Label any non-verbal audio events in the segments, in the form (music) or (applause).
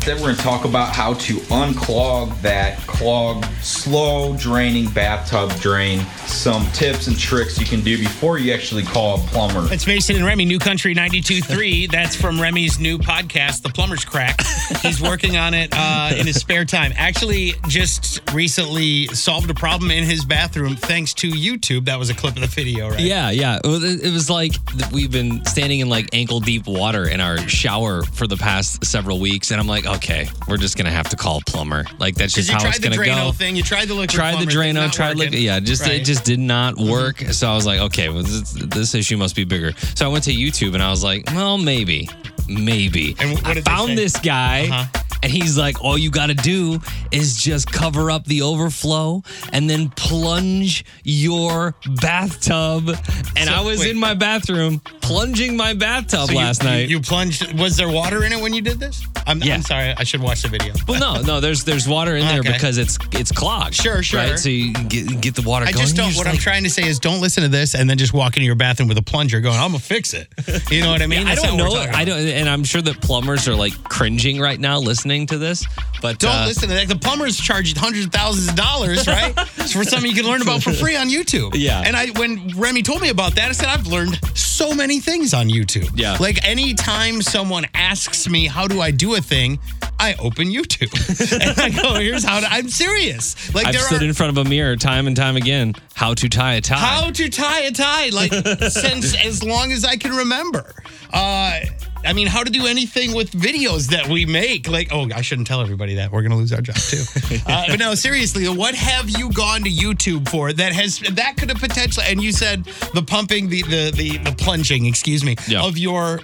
Today we're going to talk about how to unclog that clogged, slow draining bathtub drain. Some tips and tricks you can do before you actually call a plumber. It's Mason and Remy, New Country 92.3. That's from Remy's new podcast, The Plumber's Crack. He's working on it uh, in his spare time. Actually, just recently solved a problem in his bathroom thanks to YouTube. That was a clip of the video, right? Yeah, yeah. It was, like we've been standing in like ankle deep water in our shower for the past several weeks, and I'm like, okay, we're just gonna have to call a plumber. Like that's just how it's the gonna Drano go. thing, you tried the liquid Tried the plumber, Drano, not tried working. yeah, just Right. it just did not work. So I was like, okay, well, this, this issue must be bigger. So I went to YouTube and I was like, well, maybe, maybe. And what I found this guy. Uh-huh. And he's like, all you got to do is just cover up the overflow and then plunge your bathtub. And So, I was wait. in my bathroom plunging my bathtub So last you, night. You, plunged. Was there water in it when you did this? I'm, Yeah. I'm sorry. I should watch the video. well, no, no, there's there's water in there Okay. because it's it's clogged. Sure, sure. Right, so you get get the water I going. just don't. What I'm trying to say is, don't listen to this and then just walk into your bathroom with a plunger, going, "I'm gonna fix it." You know what I mean? I don't know. I don't, and I'm sure that plumbers are like cringing right now listening to this. But Don't uh, listen to that. The plumbers charge hundreds of thousands of dollars, right? (laughs) For something you can learn about for free on YouTube. Yeah. And I, when Remy told me about that, I said I've learned so many things on YouTube. Yeah. Like anytime someone asks me how do I do a thing, I open YouTube (laughs) and I go, "Here's how." To, I'm serious. Like I've there stood are. in front of a mirror time and time again. How to tie a tie? how to tie a tie, like (laughs) since as long as I can remember. Uh, I mean, how to do anything with videos that we make. Like, oh, I shouldn't tell everybody that. We're going to lose our job too. (laughs) uh, but no, seriously, what have you gone to YouTube for that has that could have potentially? And you said the pumping, the the the, the plunging, excuse me, Yeah. of your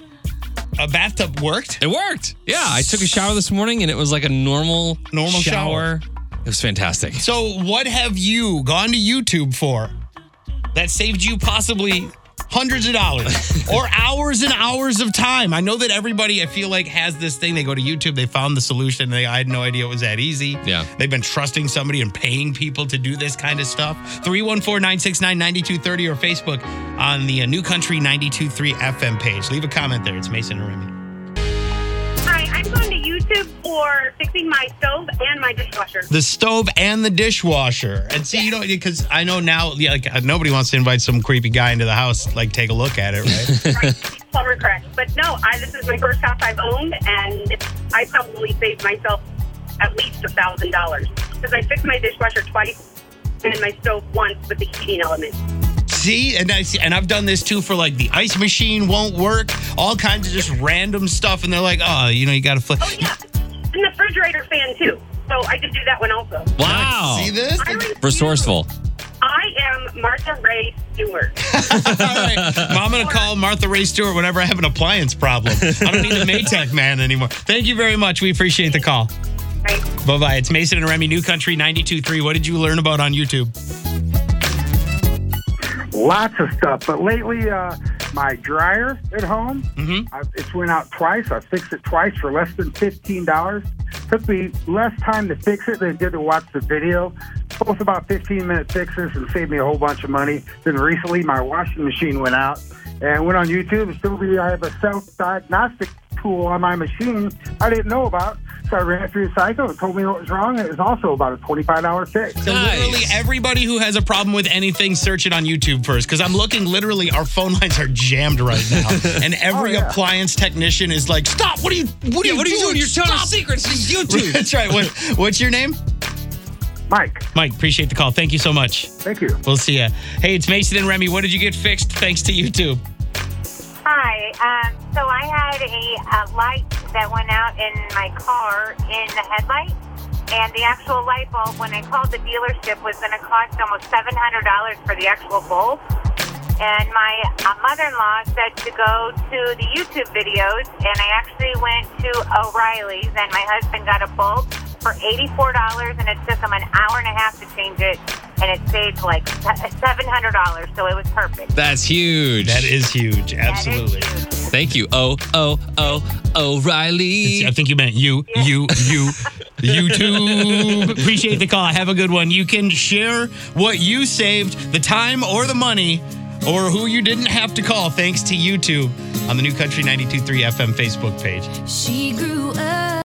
uh, bathtub worked. It worked. Yeah, I took a shower this morning and it was like a normal Normal shower. It was fantastic. So, what have you gone to YouTube for that saved you possibly hundreds of dollars (laughs) or hours and hours of time? I know that everybody, I feel like, has this thing. They go to YouTube, they found the solution, they, I had no idea it was that easy. Yeah. They've been trusting somebody and paying people to do this kind of stuff. 314 969 9230 or Facebook on the uh, New Country 923 FM page. Leave a comment there. It's Mason and Remy. For fixing my stove and my dishwasher. the stove and the dishwasher. And see, you know, because I know now, yeah, like uh, nobody wants to invite some creepy guy into the house, like take a look at it, right? (laughs) right, plumber correct. But no, I, this is my first house I've owned, and I probably saved myself at least a thousand dollars because I fixed my dishwasher twice and my stove once with the heating element. see, and I see, and I've done this too for like the ice machine won't work, all kinds of just random stuff, and they're like, oh, you know, you got to flip. Oh yeah, refrigerator fan too. So I could do that one also. Wow. See this? I review- Resourceful. I am Martha Ray Stewart. (laughs) All right. Well, I'm going to call Martha Ray Stewart whenever I have an appliance problem. I don't need a Maytag man anymore. Thank you very much. We appreciate the call. Bye bye. It's Mason and Remy, New Country 92.3. What did you learn about on YouTube? lots of stuff. But lately, uh, my dryer at home, Mhm. I, it's went out twice. I fixed it twice for less than fifteen dollars. Took me less time to fix it than it did to watch the video. Both about fifteen minute fixes and saved me a whole bunch of money. Then recently, my washing machine went out and went on YouTube. And still, I have a self diagnostic tool on my machine I didn't know about. So I ran it through the cycle. It told me what was wrong. It was also about a twenty-five dollar fix. So Nice. literally everybody who has a problem with anything, search it on YouTube first. Because I'm looking, literally, our phone lines are jammed right now, (laughs) and every Oh, yeah. appliance technician is like, "Stop! What are you? What are you what are you doing? You're telling Stop!" secrets to YouTube. (laughs) That's right. What, what's your name? Mike, Mike. Appreciate the call. Thank you so much. thank you. We'll see ya. Hey, it's Mason and Remy. What did you get fixed thanks to YouTube? Hi. Um, so I had a, a light that went out in my car in the headlight, and the actual light bulb, when I called the dealership, was going to cost almost seven hundred dollars for the actual bulb. And my uh, mother-in-law said to go to the YouTube videos, and I actually went to O'Reilly's, and my husband got a bulb for eighty-four dollars, and it took him an hour and a half to change it, and it saved like seven hundred dollars. So it was perfect. That's huge. That is huge. That is Absolutely. Huge. Thank you. Oh, oh, oh, O'Reilly. I think you meant you, you, you, YouTube. Appreciate the call. Have a good one. You can share what you saved, the time or the money, or who you didn't have to call thanks to YouTube on the New Country 92.3 FM Facebook page. She grew up